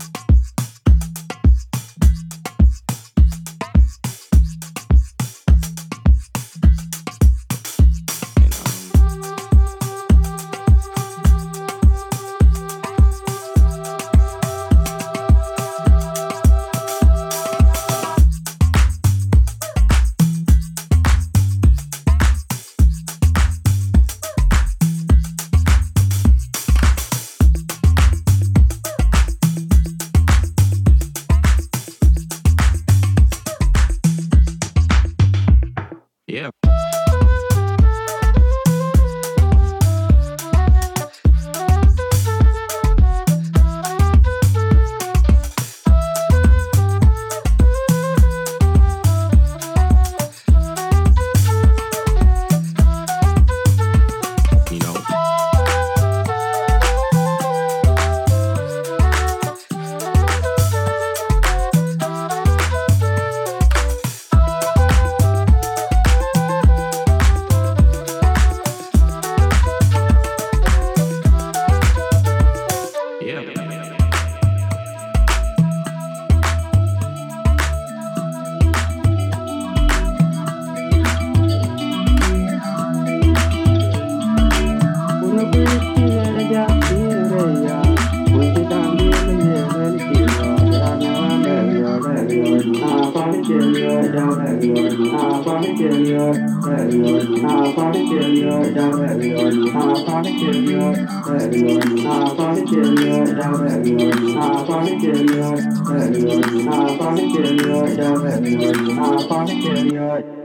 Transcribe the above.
you I'm not afraid. want to party,